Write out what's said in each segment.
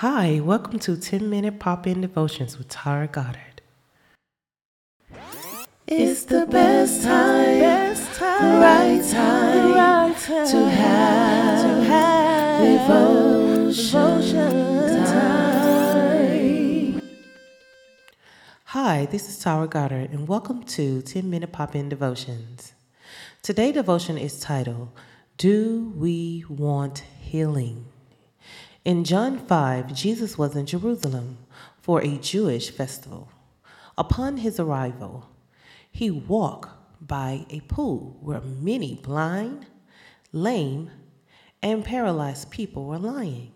Hi, welcome to 10 Minute Pop In Devotions with Tara Goddard. It's the best time, best time, right time, right time to have, to have devotion, devotion time. Hi, this is Tara Goddard, and welcome to 10 Minute Pop In Devotions. Today devotion is titled, Do We Want Healing? In John 5, Jesus was in Jerusalem for a Jewish festival. Upon his arrival, he walked by a pool where many blind, lame, and paralyzed people were lying.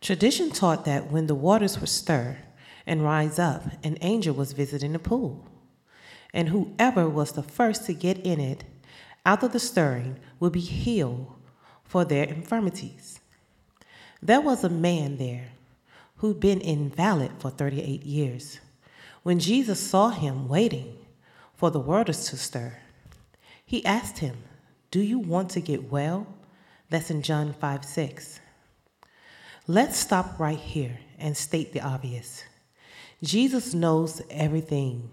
Tradition taught that when the waters were stirred and rise up, an angel was visiting the pool, and whoever was the first to get in it out of the stirring would be healed for their infirmities. There was a man there who'd been invalid for 38 years. When Jesus saw him waiting for the waters to stir, he asked him, Do you want to get well? That's in John 5 6. Let's stop right here and state the obvious. Jesus knows everything,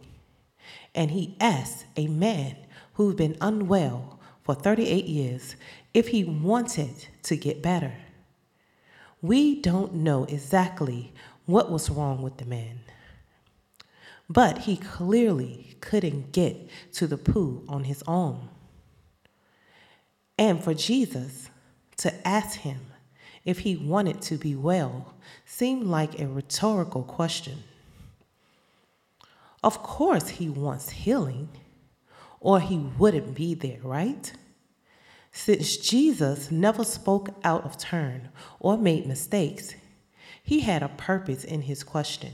and he asked a man who'd been unwell for 38 years if he wanted to get better. We don't know exactly what was wrong with the man, but he clearly couldn't get to the pool on his own. And for Jesus to ask him if he wanted to be well seemed like a rhetorical question. Of course, he wants healing, or he wouldn't be there, right? Since Jesus never spoke out of turn or made mistakes, he had a purpose in his question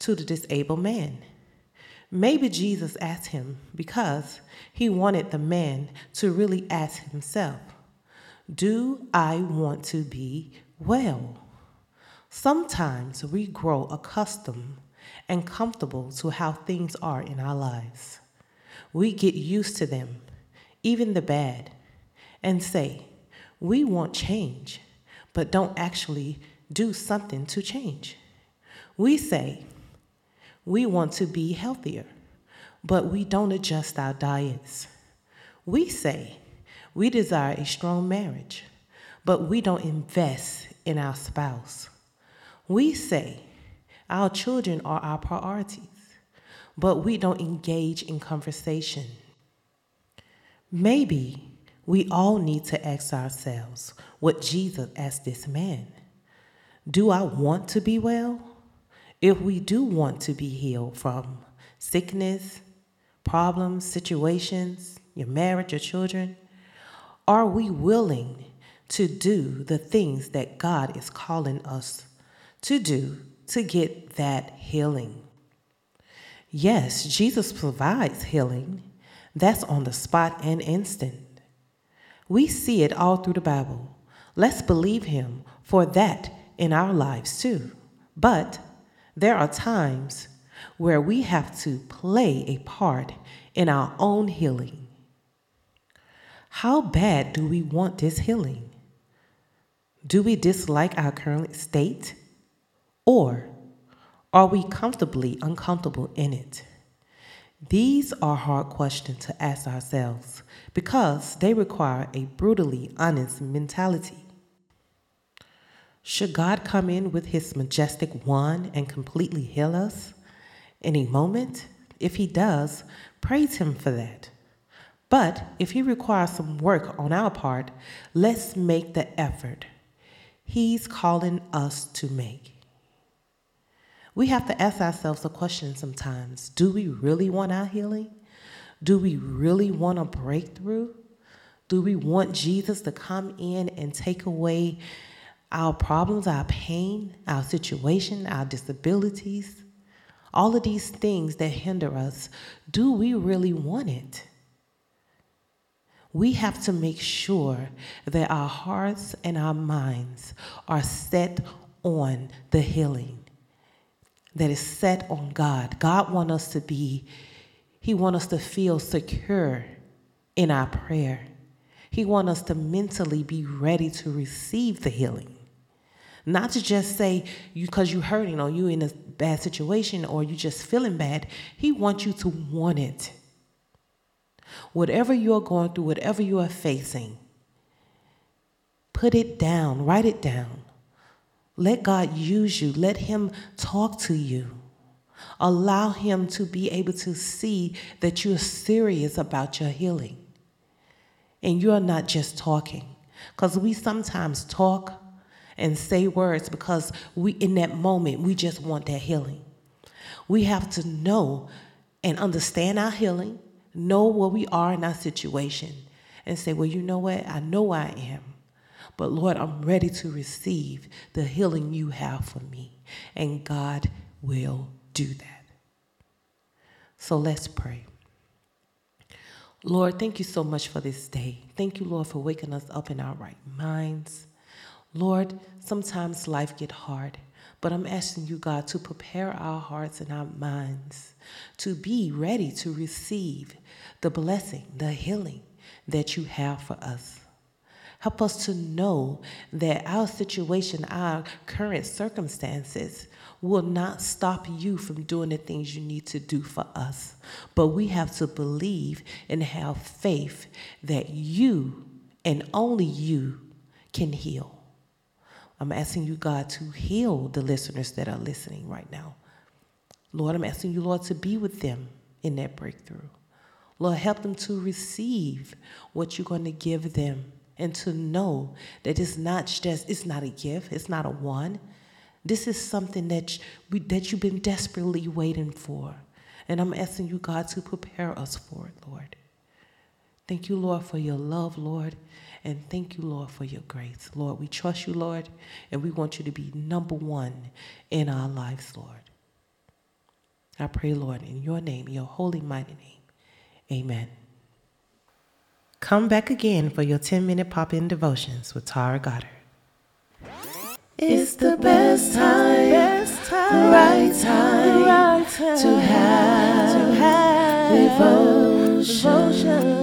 to the disabled man. Maybe Jesus asked him because he wanted the man to really ask himself, Do I want to be well? Sometimes we grow accustomed and comfortable to how things are in our lives. We get used to them, even the bad, and say, we want change, but don't actually do something to change. We say, we want to be healthier, but we don't adjust our diets. We say, we desire a strong marriage, but we don't invest in our spouse. We say, our children are our priorities, but we don't engage in conversation. Maybe we all need to ask ourselves what Jesus asked this man Do I want to be well? If we do want to be healed from sickness, problems, situations, your marriage, your children, are we willing to do the things that God is calling us to do to get that healing? Yes, Jesus provides healing. That's on the spot and instant. We see it all through the Bible. Let's believe Him for that in our lives too. But there are times where we have to play a part in our own healing. How bad do we want this healing? Do we dislike our current state? Or are we comfortably uncomfortable in it? These are hard questions to ask ourselves because they require a brutally honest mentality. Should God come in with his majestic wand and completely heal us Any moment? If he does, praise him for that. But if he requires some work on our part, let's make the effort he's calling us to make. We have to ask ourselves a question sometimes Do we really want our healing? Do we really want a breakthrough? Do we want Jesus to come in and take away our problems, our pain, our situation, our disabilities? All of these things that hinder us, do we really want it? We have to make sure that our hearts and our minds are set on the healing that is set on God. God wants us to be, He wants us to feel secure in our prayer. He wants us to mentally be ready to receive the healing. Not to just say you because you're hurting or you in a bad situation or you just feeling bad. He wants you to want it. Whatever you're going through, whatever you are facing, put it down, write it down. Let God use you. Let Him talk to you. Allow Him to be able to see that you're serious about your healing. And you're not just talking. Because we sometimes talk and say words because we, in that moment, we just want that healing. We have to know and understand our healing, know where we are in our situation, and say, Well, you know what? I know I am. But Lord, I'm ready to receive the healing you have for me. And God will do that. So let's pray. Lord, thank you so much for this day. Thank you, Lord, for waking us up in our right minds. Lord, sometimes life get hard, but I'm asking you, God, to prepare our hearts and our minds to be ready to receive the blessing, the healing that you have for us. Help us to know that our situation, our current circumstances, will not stop you from doing the things you need to do for us. But we have to believe and have faith that you and only you can heal. I'm asking you, God, to heal the listeners that are listening right now. Lord, I'm asking you, Lord, to be with them in that breakthrough. Lord, help them to receive what you're going to give them and to know that it's not just it's not a gift, it's not a one. This is something that we, that you've been desperately waiting for. And I'm asking you, God, to prepare us for it, Lord. Thank you, Lord, for your love, Lord. And thank you, Lord, for your grace. Lord, we trust you, Lord, and we want you to be number one in our lives, Lord. I pray, Lord, in your name, your holy, mighty name. Amen. Come back again for your 10 minute pop in devotions with Tara Goddard. It's the best time, best time the right time, right time to have, to have devotion.